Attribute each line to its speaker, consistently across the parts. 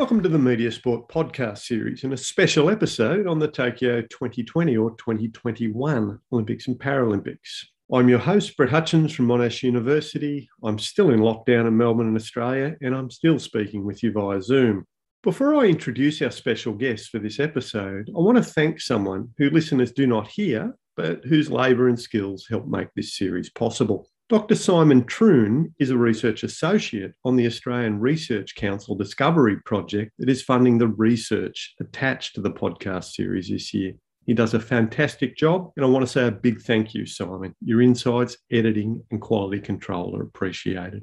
Speaker 1: Welcome to the Media Sport podcast series and a special episode on the Tokyo 2020 or 2021 Olympics and Paralympics. I'm your host, Brett Hutchins from Monash University. I'm still in lockdown in Melbourne and Australia, and I'm still speaking with you via Zoom. Before I introduce our special guest for this episode, I want to thank someone who listeners do not hear, but whose labour and skills help make this series possible. Dr. Simon Troon is a research associate on the Australian Research Council Discovery Project that is funding the research attached to the podcast series this year. He does a fantastic job, and I want to say a big thank you, Simon. Your insights, editing, and quality control are appreciated.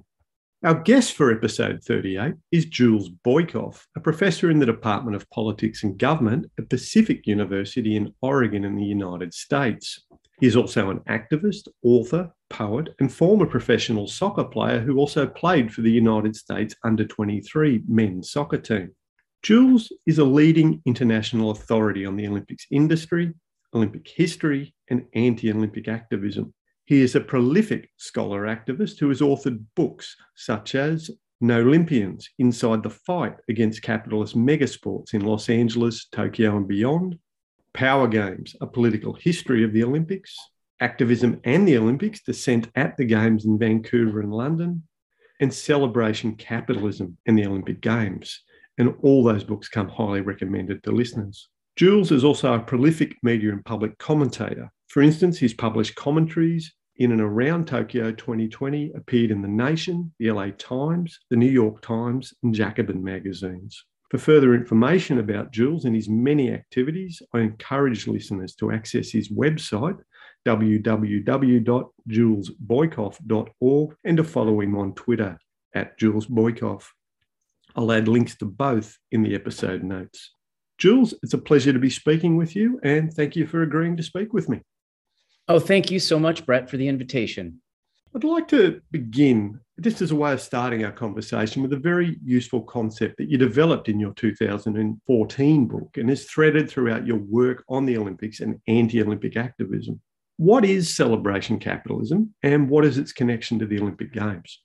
Speaker 1: Our guest for episode 38 is Jules Boykoff, a professor in the Department of Politics and Government at Pacific University in Oregon in the United States. He is also an activist, author, poet, and former professional soccer player who also played for the United States under 23 men's soccer team. Jules is a leading international authority on the Olympics industry, Olympic history, and anti Olympic activism. He is a prolific scholar activist who has authored books such as No Olympians Inside the Fight Against Capitalist Megasports in Los Angeles, Tokyo, and Beyond, Power Games A Political History of the Olympics, Activism and the Olympics dissent at the Games in Vancouver and London, and Celebration Capitalism and the Olympic Games and all those books come highly recommended to listeners. Jules is also a prolific media and public commentator. For instance, his published commentaries in and around Tokyo 2020 appeared in The Nation, the LA Times, the New York Times, and Jacobin magazines. For further information about Jules and his many activities, I encourage listeners to access his website, www.julesboykoff.org, and to follow him on Twitter at Jules Boykoff. I'll add links to both in the episode notes. Jules, it's a pleasure to be speaking with you, and thank you for agreeing to speak with me.
Speaker 2: Oh, thank you so much, Brett, for the invitation.
Speaker 1: I'd like to begin, just as a way of starting our conversation, with a very useful concept that you developed in your 2014 book and is threaded throughout your work on the Olympics and anti Olympic activism. What is celebration capitalism and what is its connection to the Olympic Games?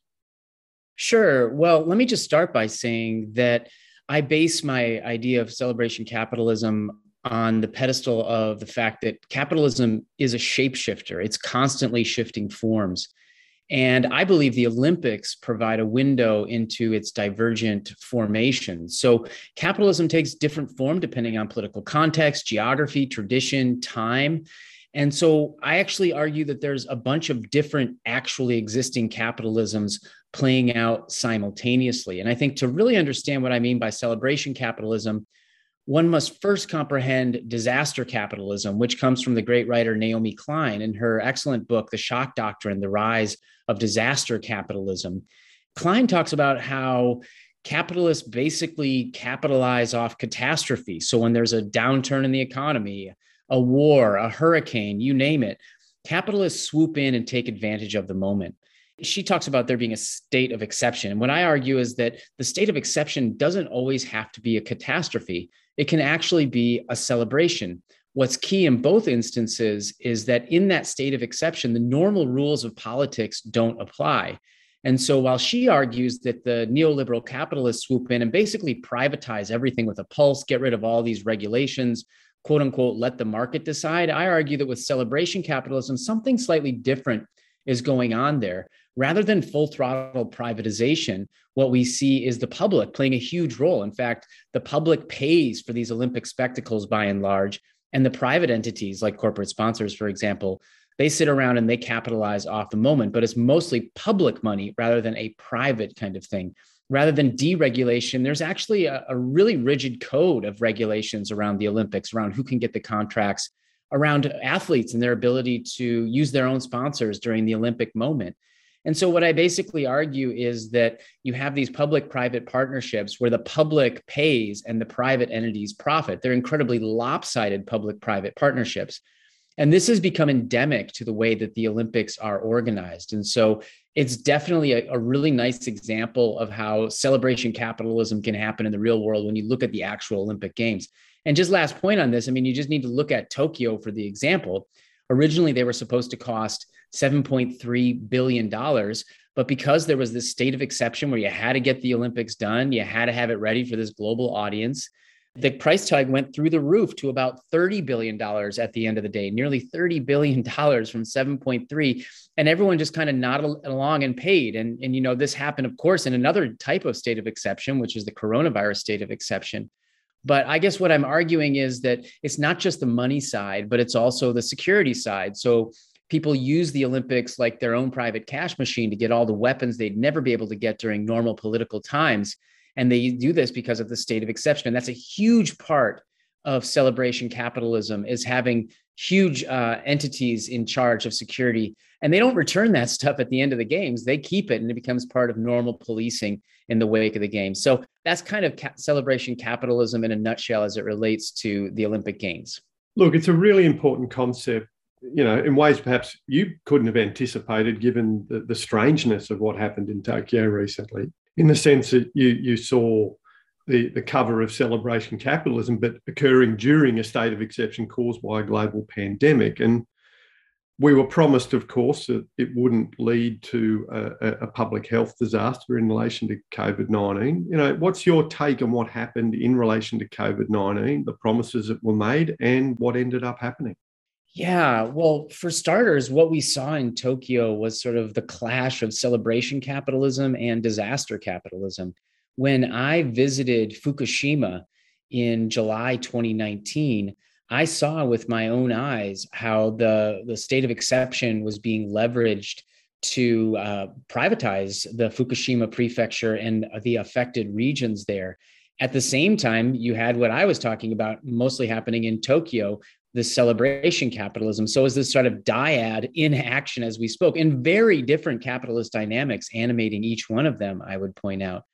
Speaker 2: Sure. Well, let me just start by saying that I base my idea of celebration capitalism on the pedestal of the fact that capitalism is a shapeshifter, it's constantly shifting forms. And I believe the Olympics provide a window into its divergent formation. So capitalism takes different form depending on political context, geography, tradition, time. And so I actually argue that there's a bunch of different actually existing capitalisms playing out simultaneously. And I think to really understand what I mean by celebration capitalism, one must first comprehend disaster capitalism, which comes from the great writer Naomi Klein in her excellent book, The Shock Doctrine The Rise of Disaster Capitalism. Klein talks about how capitalists basically capitalize off catastrophe. So when there's a downturn in the economy, a war, a hurricane, you name it, capitalists swoop in and take advantage of the moment she talks about there being a state of exception. And what I argue is that the state of exception doesn't always have to be a catastrophe, it can actually be a celebration. What's key in both instances is that in that state of exception, the normal rules of politics don't apply. And so while she argues that the neoliberal capitalists swoop in and basically privatize everything with a pulse, get rid of all these regulations, quote unquote, let the market decide, I argue that with celebration capitalism, something slightly different is going on there rather than full throttle privatization, what we see is the public playing a huge role. In fact, the public pays for these Olympic spectacles by and large, and the private entities like corporate sponsors, for example, they sit around and they capitalize off the moment, but it's mostly public money rather than a private kind of thing. Rather than deregulation, there's actually a, a really rigid code of regulations around the Olympics, around who can get the contracts, around athletes and their ability to use their own sponsors during the Olympic moment. And so, what I basically argue is that you have these public private partnerships where the public pays and the private entities profit. They're incredibly lopsided public private partnerships. And this has become endemic to the way that the Olympics are organized. And so, it's definitely a, a really nice example of how celebration capitalism can happen in the real world when you look at the actual Olympic Games. And just last point on this I mean, you just need to look at Tokyo for the example Originally, they were supposed to cost $7.3 billion. But because there was this state of exception where you had to get the Olympics done, you had to have it ready for this global audience, the price tag went through the roof to about $30 billion at the end of the day, nearly $30 billion from 7.3. And everyone just kind of nodded along and paid. And, and, you know, this happened, of course, in another type of state of exception, which is the coronavirus state of exception. But I guess what I'm arguing is that it's not just the money side, but it's also the security side. So people use the Olympics like their own private cash machine to get all the weapons they'd never be able to get during normal political times. And they do this because of the state of exception. And that's a huge part of celebration capitalism is having huge uh, entities in charge of security. And they don't return that stuff at the end of the games. They keep it and it becomes part of normal policing in the wake of the games so that's kind of ca- celebration capitalism in a nutshell as it relates to the olympic games.
Speaker 1: Look it's a really important concept. You know in ways perhaps you couldn't have anticipated given the, the strangeness of what happened in tokyo recently in the sense that you you saw the, the cover of celebration capitalism, but occurring during a state of exception caused by a global pandemic. And we were promised, of course, that it wouldn't lead to a, a public health disaster in relation to COVID 19. You know, what's your take on what happened in relation to COVID 19, the promises that were made, and what ended up happening?
Speaker 2: Yeah, well, for starters, what we saw in Tokyo was sort of the clash of celebration capitalism and disaster capitalism. When I visited Fukushima in July 2019, I saw with my own eyes how the, the state of exception was being leveraged to uh, privatize the Fukushima prefecture and the affected regions there. At the same time, you had what I was talking about mostly happening in Tokyo, this celebration capitalism. So is this sort of dyad in action as we spoke, in very different capitalist dynamics animating each one of them, I would point out.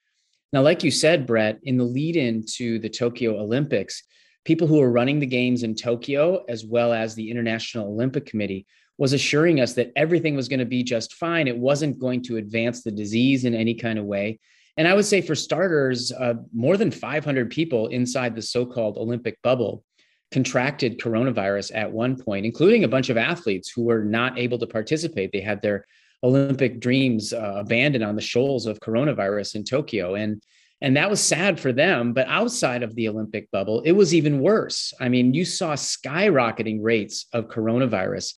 Speaker 2: Now, like you said, Brett, in the lead in to the Tokyo Olympics, people who were running the games in Tokyo, as well as the International Olympic Committee, was assuring us that everything was going to be just fine. It wasn't going to advance the disease in any kind of way. And I would say, for starters, uh, more than 500 people inside the so called Olympic bubble contracted coronavirus at one point, including a bunch of athletes who were not able to participate. They had their Olympic dreams uh, abandoned on the shoals of coronavirus in Tokyo. And and that was sad for them. But outside of the Olympic bubble, it was even worse. I mean, you saw skyrocketing rates of coronavirus.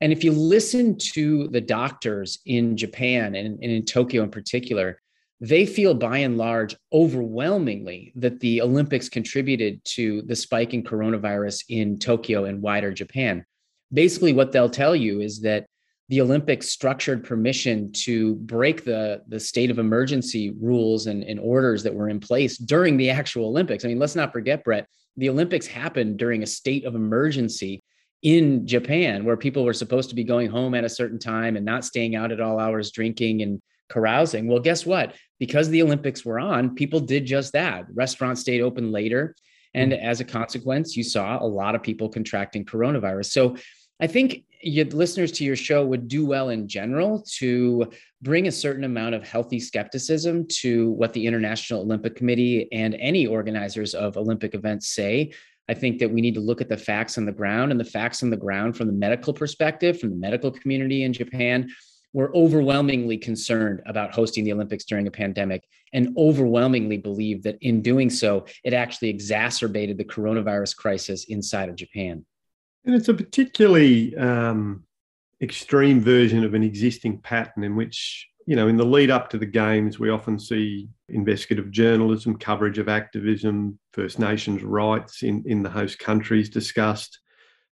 Speaker 2: And if you listen to the doctors in Japan and, and in Tokyo in particular, they feel by and large overwhelmingly that the Olympics contributed to the spike in coronavirus in Tokyo and wider Japan. Basically, what they'll tell you is that the Olympics structured permission to break the, the state of emergency rules and, and orders that were in place during the actual Olympics. I mean, let's not forget, Brett, the Olympics happened during a state of emergency in Japan, where people were supposed to be going home at a certain time and not staying out at all hours drinking and carousing. Well, guess what? Because the Olympics were on, people did just that. Restaurants stayed open later. And mm-hmm. as a consequence, you saw a lot of people contracting coronavirus. So I think your listeners to your show would do well in general to bring a certain amount of healthy skepticism to what the International Olympic Committee and any organizers of Olympic events say. I think that we need to look at the facts on the ground and the facts on the ground from the medical perspective, from the medical community in Japan. We're overwhelmingly concerned about hosting the Olympics during a pandemic and overwhelmingly believed that in doing so, it actually exacerbated the coronavirus crisis inside of Japan.
Speaker 1: And it's a particularly um, extreme version of an existing pattern in which, you know, in the lead up to the games, we often see investigative journalism, coverage of activism, First Nations rights in, in the host countries discussed.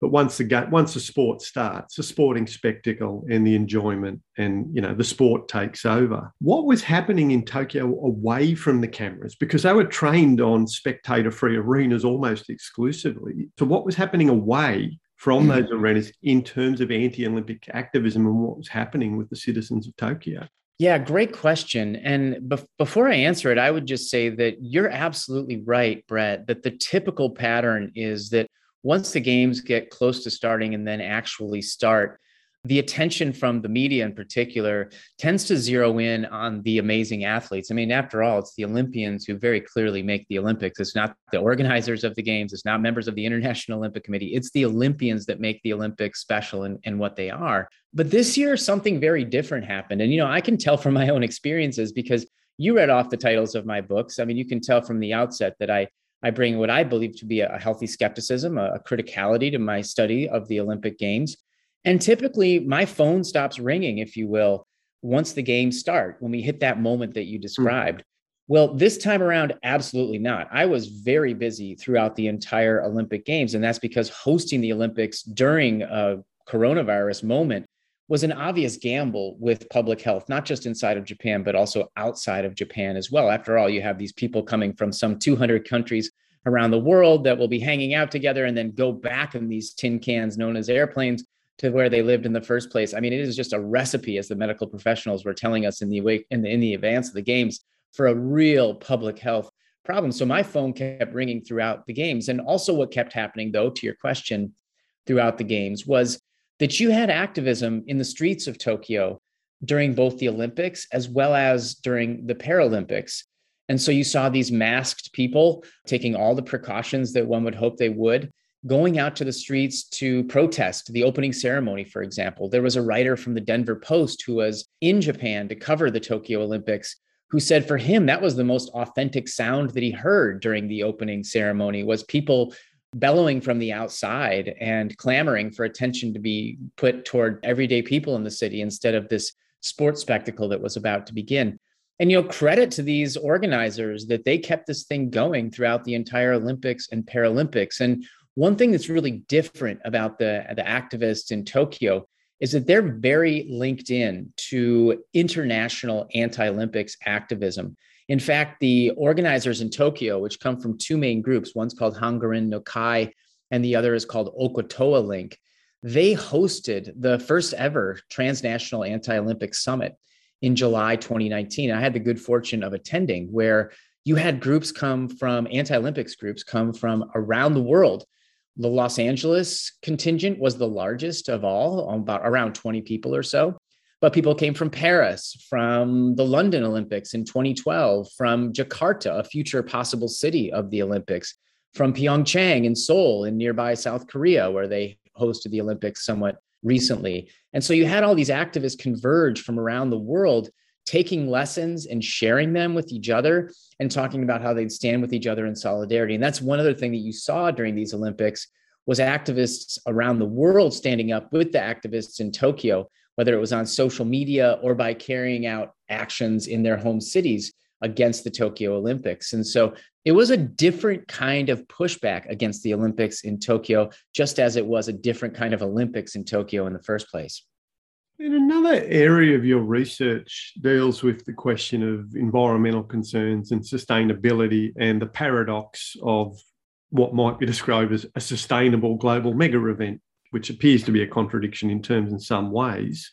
Speaker 1: But once the once the sport starts, the sporting spectacle and the enjoyment, and you know the sport takes over. What was happening in Tokyo away from the cameras because they were trained on spectator-free arenas almost exclusively. So what was happening away from hmm. those arenas in terms of anti-Olympic activism and what was happening with the citizens of Tokyo?
Speaker 2: Yeah, great question. And be- before I answer it, I would just say that you're absolutely right, Brett, that the typical pattern is that once the games get close to starting and then actually start, the attention from the media in particular tends to zero in on the amazing athletes. I mean, after all, it's the Olympians who very clearly make the Olympics. It's not the organizers of the games, it's not members of the International Olympic Committee. It's the Olympians that make the Olympics special and, and what they are. But this year, something very different happened. And, you know, I can tell from my own experiences because you read off the titles of my books. I mean, you can tell from the outset that I I bring what I believe to be a healthy skepticism, a, criticality to my study of the Olympic Games. And typically, my phone stops ringing, if you will, once the games start, when we hit that moment that you hmm. described. Mm. Well, this time around, absolutely not. I was very busy throughout the entire Olympic Games. And that's because hosting the Olympics during a coronavirus moment was an obvious gamble with public health, not just inside of Japan, but also outside of Japan as well. After all, you have these people coming from some 200 countries around the world that will be hanging out together and then go back in these tin cans known as airplanes to where they lived in the first place. I mean, it is just a recipe, as the medical professionals were telling us in the wake in the, in the advance of the games, for a real public health problem. So my phone kept ringing throughout the games, and also what kept happening, though, to your question, throughout the games was that you had activism in the streets of Tokyo during both the Olympics as well as during the Paralympics. And so you saw these masked people taking all the precautions that one would hope they would going out to the streets to protest the opening ceremony, for example. There was a writer from the Denver Post who was in Japan to cover the Tokyo Olympics who said for him that was the most authentic sound that he heard during the opening ceremony was people bellowing from the outside and clamoring for attention to be put toward everyday people in the city instead of this sports spectacle that was about to begin. And you know, credit to these organizers that they kept this thing going throughout the entire Olympics and Paralympics. And one thing that's really different about the, the activists in Tokyo is that they're very linked in to international anti-Olympics activism. In fact, the organizers in Tokyo, which come from two main groups, one's called Hangorin no Kai and the other is called Okotowa Link, they hosted the first ever transnational anti-Olympic summit in July 2019. I had the good fortune of attending where you had groups come from anti-Olympics groups come from around the world the Los Angeles contingent was the largest of all, about around 20 people or so. But people came from Paris, from the London Olympics in 2012, from Jakarta, a future possible city of the Olympics, from Pyeongchang and Seoul in nearby South Korea, where they hosted the Olympics somewhat recently. And so you had all these activists converge from around the world taking lessons and sharing them with each other and talking about how they'd stand with each other in solidarity. And that's one other thing that you saw during these Olympics was activists around the world standing up with the activists in Tokyo, whether it was on social media or by carrying out actions in their home cities against the Tokyo Olympics. And so it was a different kind of pushback against the Olympics in Tokyo, just as it was a different kind of Olympics in Tokyo in the first place.
Speaker 1: And another area of your research deals with the question of environmental concerns and sustainability and the paradox of what might be described as a sustainable global mega event, which appears to be a contradiction in terms in some ways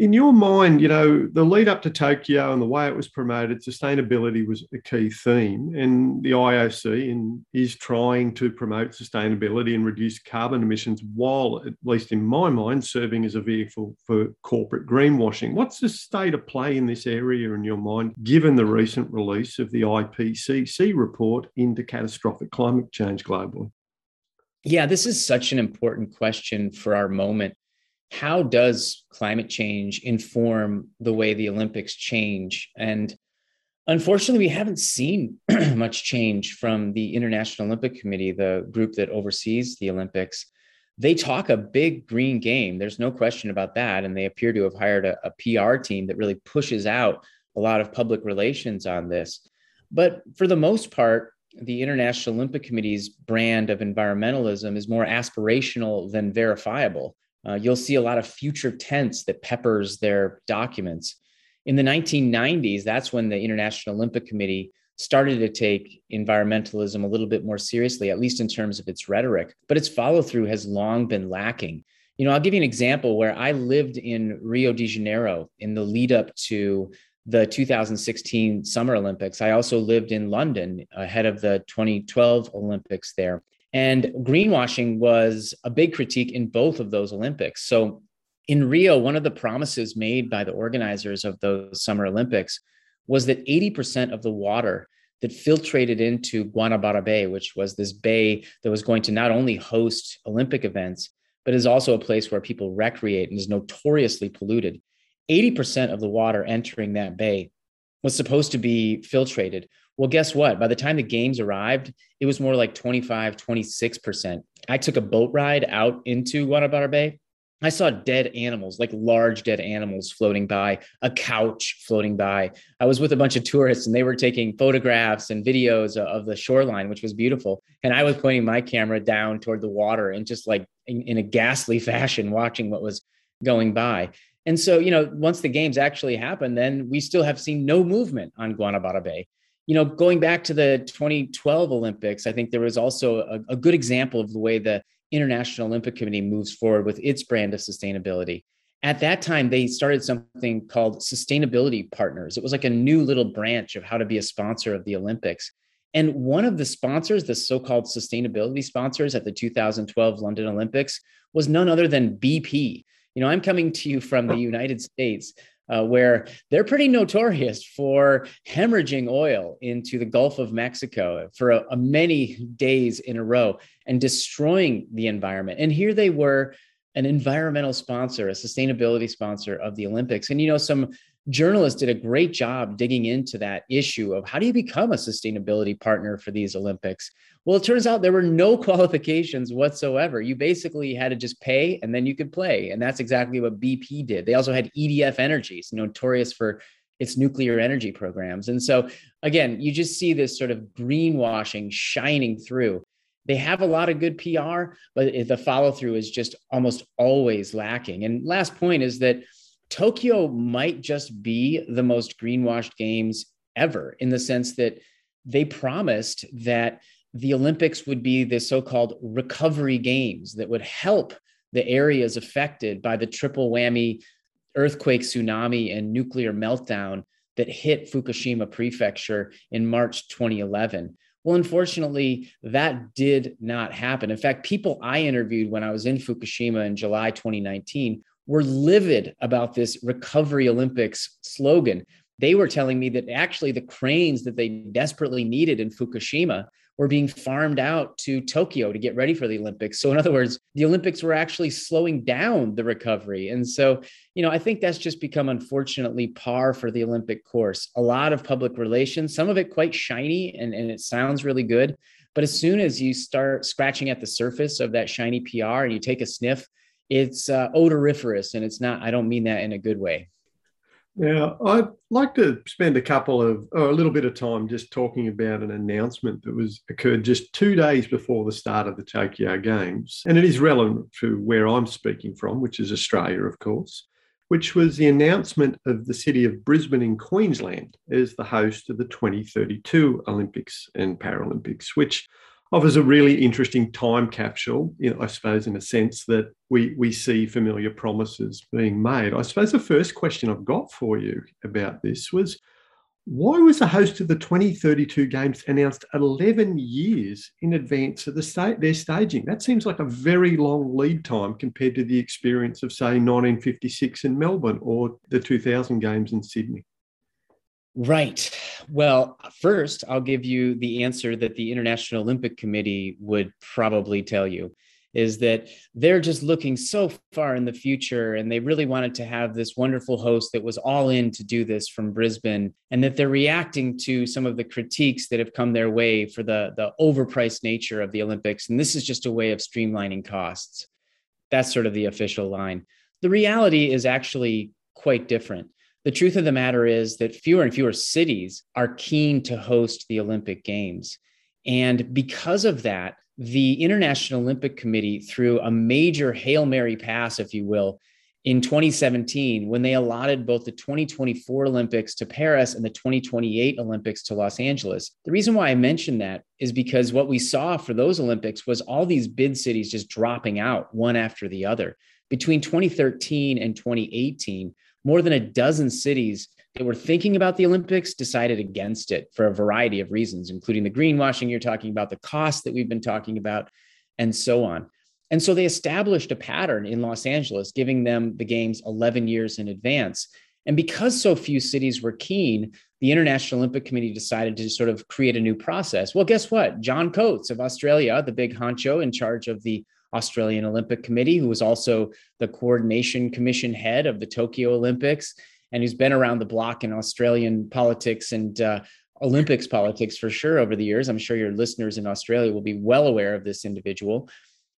Speaker 1: in your mind, you know, the lead up to Tokyo and the way it was promoted, sustainability was a key theme. And the IOC in, is trying to promote sustainability and reduce carbon emissions while, at least in my mind, serving as a vehicle for corporate greenwashing. What's the state of play in this area in your mind, given the recent release of the IPCC report into catastrophic climate change globally?
Speaker 2: Yeah, this is such an important question for our moment how does climate change inform the way the Olympics change? And unfortunately, we haven't seen much change from the International Olympic Committee, the group that oversees the Olympics. They talk a big green game. There's no question about that. And they appear to have hired a, a PR team that really pushes out a lot of public relations on this. But for the most part, the International Olympic Committee's brand of environmentalism is more aspirational than verifiable. Uh, you'll see a lot of future tense that peppers their documents. In the 1990s, that's when the International Olympic Committee started to take environmentalism a little bit more seriously, at least in terms of its rhetoric, but its follow through has long been lacking. You know, I'll give you an example where I lived in Rio de Janeiro in the lead up to the 2016 Summer Olympics. I also lived in London ahead of the 2012 Olympics there. And greenwashing was a big critique in both of those Olympics. So In Rio, one of the promises made by the organizers of those Summer Olympics was that 80% of the water that filtrated into Guanabara Bay, which was this bay that was going to not only host Olympic events, but is also a place where people recreate and is notoriously polluted. 80% of the water entering that bay was supposed to be filtrated. Well, guess what? By the time the games arrived, it was more like 25, 26%. I took a boat ride out into Guanabara Bay. I saw dead animals, like large dead animals floating by, a couch floating by. I was with a bunch of tourists and they were taking photographs and videos of the shoreline, which was beautiful. And I was pointing my camera down toward the water and just like in, in a ghastly fashion, watching what was going by. And so, you know, once the games actually happen, then we still have seen no movement on Guanabara Bay. You know, going back to the 2012 Olympics, I think there was also a, a good example of the way the International Olympic Committee moves forward with its brand of sustainability. At that time, they started something called Sustainability Partners. It was like a new little branch of how to be a sponsor of the Olympics. And one of the sponsors, the so called sustainability sponsors at the 2012 London Olympics, was none other than BP. You know, I'm coming to you from the United States, uh, where they're pretty notorious for hemorrhaging oil into the Gulf of Mexico for a, a many days in a row and destroying the environment. And here they were, an environmental sponsor, a sustainability sponsor of the Olympics. And you know, some journalists did a great job digging into that issue of how do you become a sustainability partner for these Olympics? Well, it turns out there were no qualifications whatsoever. You basically had to just pay and then you could play. And that's exactly what BP did. They also had EDF Energies, notorious for its nuclear energy programs. And so, again, you just see this sort of greenwashing shining through. They have a lot of good PR, but the follow through is just almost always lacking. And last point is that Tokyo might just be the most greenwashed games ever in the sense that they promised that the Olympics would be the so called recovery games that would help the areas affected by the triple whammy earthquake, tsunami, and nuclear meltdown that hit Fukushima Prefecture in March 2011. Well, unfortunately, that did not happen. In fact, people I interviewed when I was in Fukushima in July 2019 were livid about this recovery Olympics slogan. They were telling me that actually the cranes that they desperately needed in Fukushima were being farmed out to Tokyo to get ready for the Olympics. So, in other words, the Olympics were actually slowing down the recovery. And so, you know, I think that's just become unfortunately par for the Olympic course. A lot of public relations, some of it quite shiny and, and it sounds really good. But as soon as you start scratching at the surface of that shiny PR and you take a sniff it's uh, odoriferous and it's not i don't mean that in a good way.
Speaker 1: Now i'd like to spend a couple of or a little bit of time just talking about an announcement that was occurred just two days before the start of the tokyo games and it is relevant to where i'm speaking from which is australia of course which was the announcement of the city of Brisbane in Queensland as the host of the 2032 Olympics and Paralympics, which offers a really interesting time capsule, I suppose, in a sense that we, we see familiar promises being made. I suppose the first question I've got for you about this was why was the host of the 2032 Games announced 11 years in advance of the state their staging? That seems like a very long lead time compared to the experience of, say, 1956 in Melbourne or the 2000 Games in Sydney.
Speaker 2: Right. Well, first, I'll give you the answer that the International Olympic Committee would probably tell you is that they're just looking so far in the future and they really wanted to have this wonderful host that was all in to do this from Brisbane and that they're reacting to some of the critiques that have come their way for the the overpriced nature of the Olympics and this is just a way of streamlining costs. That's sort of the official line. The reality is actually quite different the truth of the matter is that fewer and fewer cities are keen to host the Olympic Games. And because of that, the International Olympic Committee, through a major Hail Mary pass, if you will, in 2017, when they allotted both the 2024 Olympics to Paris and the 2028 Olympics to Los Angeles. The reason why I mention that is because what we saw for those Olympics was all these bid cities just dropping out one after the other. Between 2013 and 2018, more than a dozen cities that were thinking about the Olympics decided against it for a variety of reasons, including the greenwashing you're talking about, the cost that we've been talking about, and so on. And so they established a pattern in Los Angeles, giving them the games 11 years in advance. And because so few cities were keen, the International Olympic Committee decided to sort of create a new process. Well, guess what? John Coates of Australia, the big honcho in charge of the Australian Olympic Committee, who was also the coordination commission head of the Tokyo Olympics, and who's been around the block in Australian politics and uh, Olympics politics for sure over the years. I'm sure your listeners in Australia will be well aware of this individual.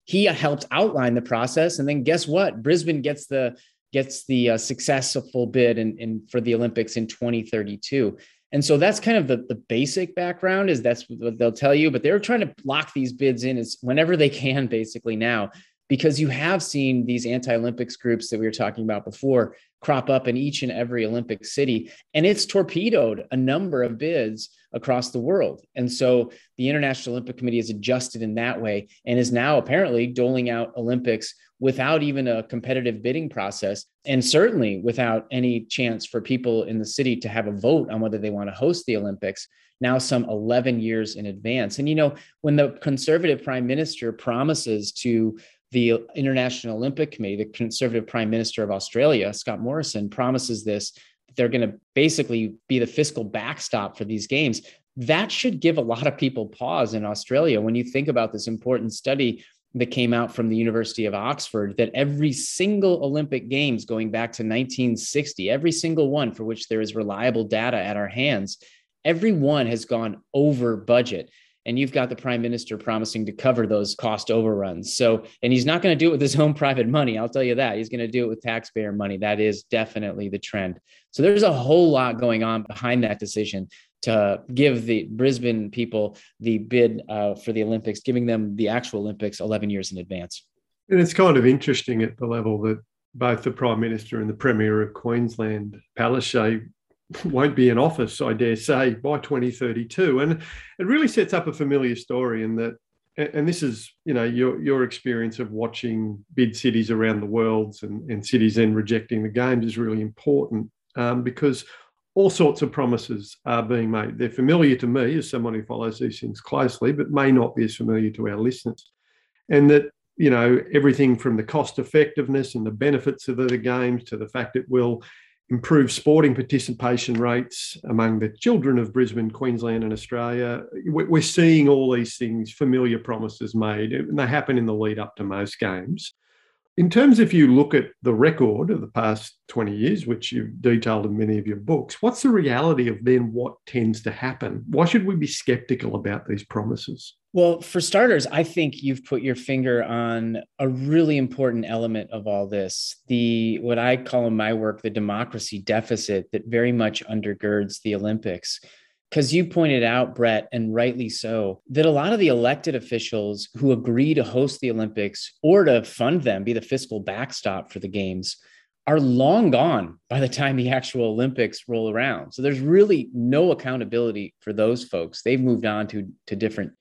Speaker 2: He helped outline the process, and then guess what? Brisbane gets the gets the uh, successful bid in, in for the Olympics in 2032. And so that's kind of the, the basic background is that's what they'll tell you, but they're trying to lock these bids in as whenever they can, basically now, because you have seen these anti-Olympics groups that we were talking about before crop up in each and every Olympic city, and it's torpedoed a number of bids across the world. And so the International Olympic Committee has adjusted in that way and is now apparently doling out Olympics without even a competitive bidding process, and certainly without any chance for people in the city to have a vote on whether they want to host the Olympics. Now, some 11 years in advance. And, you know, when the conservative prime minister promises to the International Olympic Committee, the conservative prime minister of Australia, Scott Morrison, promises this. They're going to basically be the fiscal backstop for these games. That should give a lot of people pause in Australia when you think about this important study that came out from the University of Oxford that every single Olympic Games going back to 1960, every single one for which there is reliable data at our hands, every one has gone over budget. And you've got the prime minister promising to cover those cost overruns. So, and he's not going to do it with his own private money. I'll tell you that. He's going to do it with taxpayer money. That is definitely the trend. So, there's a whole lot going on behind that decision to give the Brisbane people the bid uh, for the Olympics, giving them the actual Olympics 11 years in advance.
Speaker 1: And it's kind of interesting at the level that both the Prime Minister and the Premier of Queensland, Palaszczuk, won't be in office, I dare say, by 2032. And it really sets up a familiar story in that, and this is, you know, your, your experience of watching bid cities around the world and, and cities then rejecting the games is really important um, because all sorts of promises are being made. They're familiar to me as someone who follows these things closely, but may not be as familiar to our listeners. And that, you know, everything from the cost effectiveness and the benefits of the games to the fact it will improve sporting participation rates among the children of Brisbane, Queensland, and Australia. We're seeing all these things, familiar promises made, and they happen in the lead up to most games. In terms, if you look at the record of the past 20 years, which you've detailed in many of your books, what's the reality of then what tends to happen? Why should we be skeptical about these promises?
Speaker 2: Well, for starters, I think you've put your finger on a really important element of all this. The what I call in my work the democracy deficit that very much undergirds the Olympics because you pointed out, Brett, and rightly so, that a lot of the elected officials who agree to host the Olympics or to fund them, be the fiscal backstop for the games, are long gone by the time the actual Olympics roll around. So there's really no accountability for those folks. They've moved on to, to different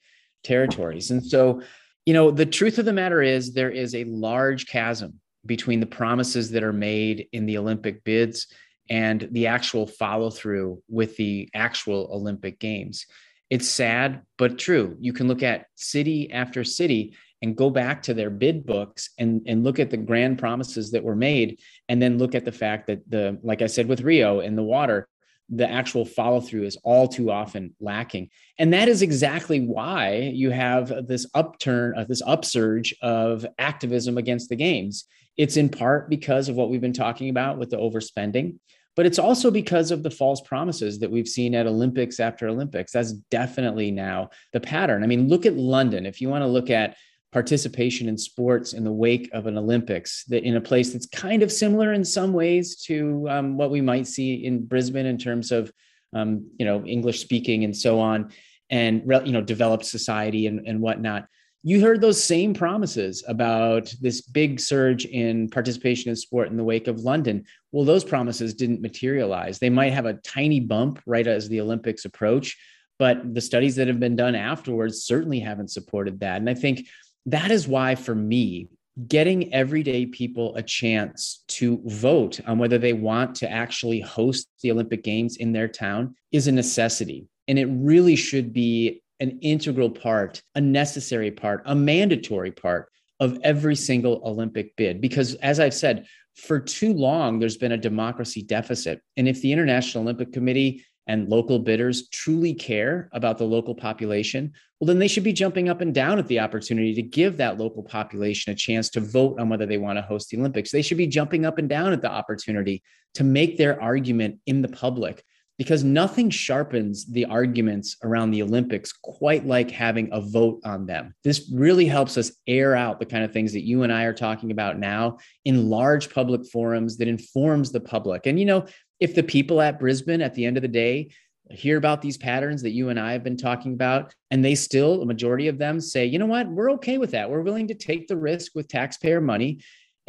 Speaker 2: territories. And so, you know, the truth of the matter is there is a large chasm between the promises that are made in the Olympic bids and the actual follow through with the actual Olympic Games. It's sad, but true. You can look at city after city and go back to their bid books and, and look at the grand promises that were made, and then look at the fact that the, like I said with Rio and the water, the actual follow through is all too often lacking. And that is exactly why you have this upturn, uh, this upsurge of activism against the games. It's in part because of what we've been talking about with the overspending but it's also because of the false promises that we've seen at Olympics after Olympics. That's definitely now the pattern. I mean, look at London. If you want to look at participation in sports in the wake of an Olympics, that in a place that's kind of similar in some ways to um, what we might see in Brisbane in terms of, um, you know, English speaking and so on, and you know, developed society and, and whatnot you heard those same promises about this big surge in participation in sport in the wake of London. Well, those promises didn't materialize. They might have a tiny bump right as the Olympics approach, but the studies that have been done afterwards certainly haven't supported that. And I think that is why, for me, getting everyday people a chance to vote on whether they want to actually host the Olympic Games in their town is a necessity. And it really should be an integral part, a necessary part, a mandatory part of every single Olympic bid. Because as I've said, for too long, there's been a democracy deficit. And if the International Olympic Committee and local bidders truly care about the local population, well, then they should be jumping up and down at the opportunity to give that local population a chance to vote on whether they want to host the Olympics. They should be jumping up and down at the opportunity to make their argument in the public because nothing sharpens the arguments around the Olympics quite like having a vote on them. This really helps us air out the kind of things that you and I are talking about now in large public forums that informs the public. And, you know, if the people at Brisbane at the end of the day hear about these patterns that you and I have been talking about, and they still, a majority of them say, you know what, we're okay with that. We're willing to take the risk with taxpayer money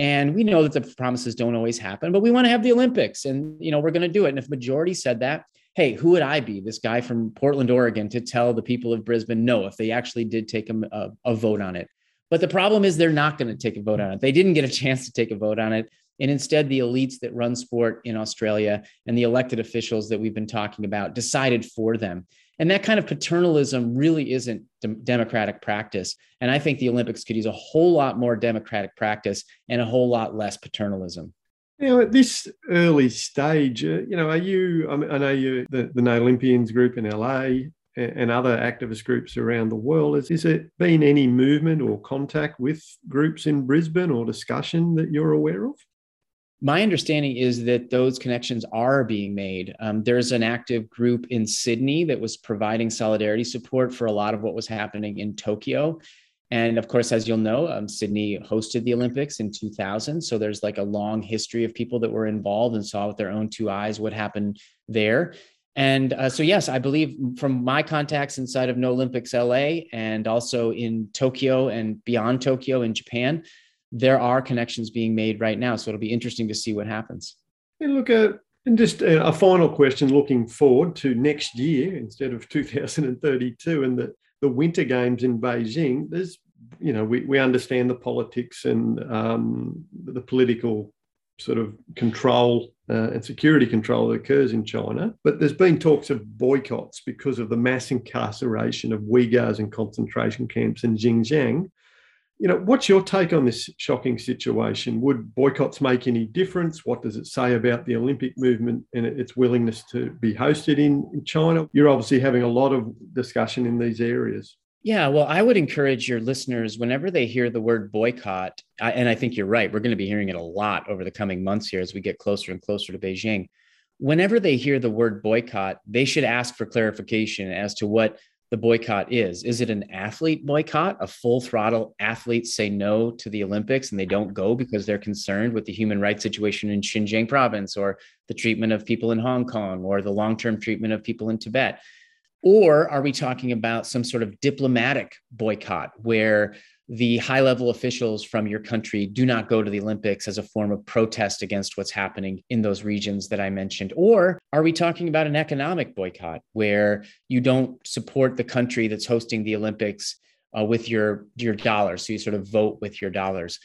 Speaker 2: and we know that the promises don't always happen, but we want to have the Olympics and, you know, we're going to do it. And if majority said that, hey, who would I be, this guy from Portland, Oregon, to tell the people of Brisbane no if they actually did take a, a, a vote on it? But the problem is they're not going to take a vote on it. They didn't get a chance to take a vote on it. And instead, the elites that run sport in Australia and the elected officials that we've been talking about decided for them. And that kind of paternalism really isn't democratic practice. And I think the Olympics could use a whole lot more democratic practice and a whole lot less paternalism.
Speaker 1: Know, at this early stage, uh, you know, are you? I, mean, I know you, the, the No Olympians group in LA and, and other activist groups around the world. Has, has there been any movement or contact with groups in Brisbane or discussion that you're aware of?
Speaker 2: My understanding is that those connections are being made. Um, there's an active group in Sydney that was providing solidarity support for a lot of what was happening in Tokyo. And of course, as you'll know, um, Sydney hosted the Olympics in 2000. So there's like a long history of people that were involved and saw with their own two eyes what happened there. And uh, so, yes, I believe from my contacts inside of No Olympics LA and also in Tokyo and beyond Tokyo in Japan, there are connections being made right now. So it'll be interesting to see what happens.
Speaker 1: And look at and just a final question looking forward to next year instead of 2032 and the, the winter games in Beijing. There's, you know, we, we understand the politics and um, the political sort of control uh, and security control that occurs in China. But there's been talks of boycotts because of the mass incarceration of Uyghurs in concentration camps in Xinjiang you know, what's your take on this shocking situation? Would boycotts make any difference? What does it say about the Olympic movement and its willingness to be hosted in, China? You're obviously having a lot of discussion in these areas.
Speaker 2: Yeah, well, I would encourage your listeners whenever they hear the word boycott, and I think you're right, we're going to be hearing it a lot over the coming months here as we get closer and closer to Beijing. Whenever they hear the word boycott, they should ask for clarification as to what the boycott is. Is it an athlete boycott? A full throttle athletes say no to the Olympics and they don't go because they're concerned with the human rights situation in Xinjiang province or the treatment of people in Hong Kong or the long term treatment of people in Tibet? Or are we talking about some sort of diplomatic boycott where the high level officials from your country do not go to the Olympics as a form of protest against what's happening in those regions that I mentioned? Or are we talking about an economic boycott where you don't support the country that's hosting the Olympics uh, with your, your dollars? So you sort of vote with your dollars.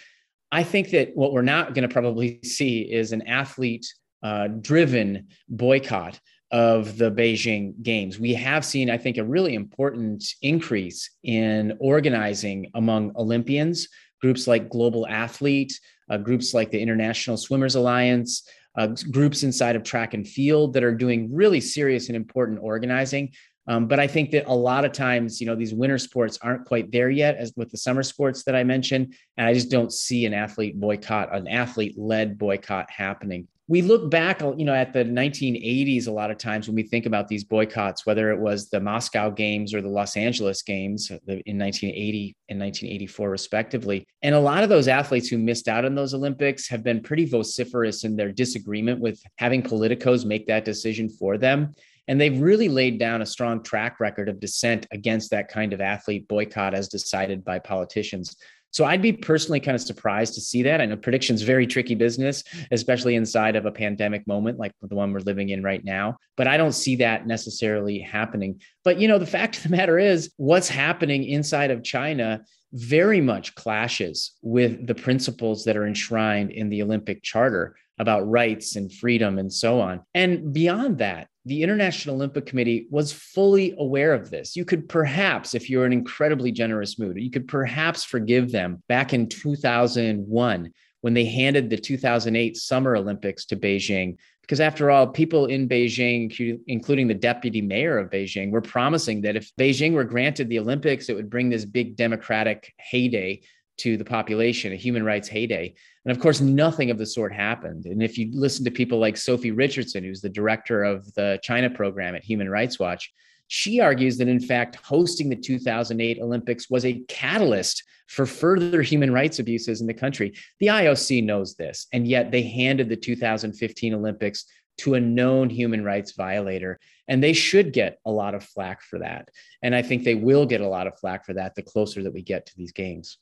Speaker 2: I think that what we're not going to probably see is an athlete uh, driven boycott of the Beijing Games. We have seen, I think, a really important increase in organizing among Olympians, groups like Global Athlete, uh, groups like the International Swimmers Alliance, uh, groups inside of track and field that are doing really serious and important organizing. Um, but I think that a lot of times, you know, these winter sports aren't quite there yet, as with the summer sports that I mentioned. And I just don't see an athlete boycott, an athlete led boycott happening we look back, you know, at the 1980s a lot of times when we think about these boycotts, whether it was the Moscow Games or the Los Angeles Games uh, in 1980 and 1984, respectively. And a lot of those athletes who missed out on those Olympics have been pretty vociferous in their disagreement with having politicos make that decision for them. And they've really laid down a strong track record of dissent against that kind of athlete boycott as decided by politicians. So I'd be personally kind of surprised to see that. I know prediction's very tricky business, especially inside of a pandemic moment like the one we're living in right now. But I don't see that necessarily happening. But you know, the fact of the matter is, what's happening inside of China very much clashes with the principles that are enshrined in the Olympic Charter. about rights and freedom and so on. And beyond that, the International Olympic Committee was fully aware of this. You could perhaps, if you're in an incredibly generous mood, you could perhaps forgive them back in 2001 when they handed the 2008 Summer Olympics to Beijing. Because after all, people in Beijing, including the deputy mayor of Beijing, were promising that if Beijing were granted the Olympics, it would bring this big democratic heyday to the population, a human rights heyday. And of course, nothing of the sort happened. And if you listen to people like Sophie Richardson, who's the director of the China program at Human Rights Watch, she argues that in fact, hosting the 2008 Olympics was a catalyst for further human rights abuses in the country. The IOC knows this, and yet they handed the 2015 Olympics to a known human rights violator. And they should get a lot of flack for that. And I think they will get a lot of flack for that the closer that we get to these games.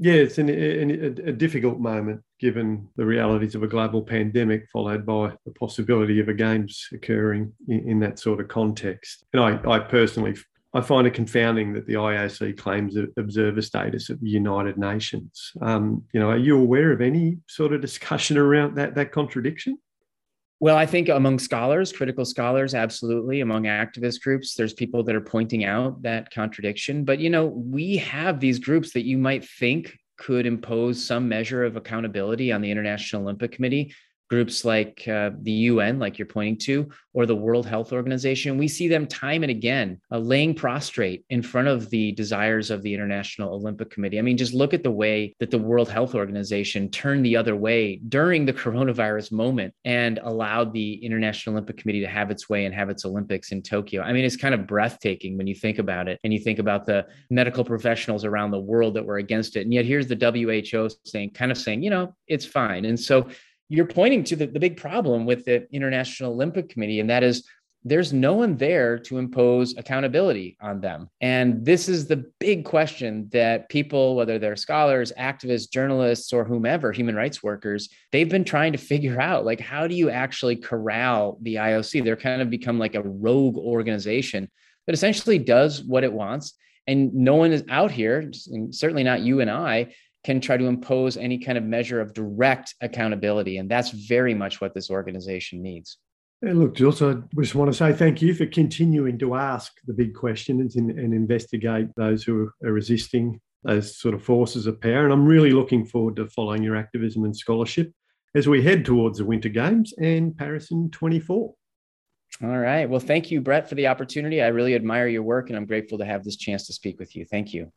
Speaker 1: Yeah, it's an, an, a difficult moment given the realities of a global pandemic, followed by the possibility of a games occurring in, in that sort of context. And I, I personally, I find it confounding that the IOC claims observer status at the United Nations. Um, you know, are you aware of any sort of discussion around that that contradiction?
Speaker 2: Well, I think among scholars, critical scholars, absolutely. Among activist groups, there's people that are pointing out that contradiction. But, you know, we have these groups that you might think could impose some measure of accountability on the International Olympic Committee groups like uh, the UN, like you're pointing to, or the World Health Organization. We see them time and again uh, laying prostrate in front of the desires of the International Olympic Committee. I mean, just look at the way that the World Health Organization turned the other way during the coronavirus moment and allowed the International Olympic Committee to have its way and have its Olympics in Tokyo. I mean, it's kind of breathtaking when you think about it and you think about the medical professionals around the world that were against it. And yet here's the WHO saying, kind of saying, you know, it's fine. And so you're pointing to the, the big problem with the International Olympic Committee, and that is there's no one there to impose accountability on them. And this is the big question that people, whether they're scholars, activists, journalists, or whomever, human rights workers, they've been trying to figure out like, how do you actually corral the IOC? They're kind of become like a rogue organization that essentially does what it wants. And no one is out here, certainly not you and I, can try to impose any kind of measure of direct accountability. And that's very much what this organization needs.
Speaker 1: Yeah, look, Jules, I just want to say thank you for continuing to ask the big questions and, and investigate those who are resisting those sort of forces of power. And I'm really looking forward to following your activism and scholarship as we head towards the Winter Games and Paris in 24.
Speaker 2: All right. Well, thank you, Brett, for the opportunity. I really admire your work and I'm grateful to have this chance to speak with you. Thank you.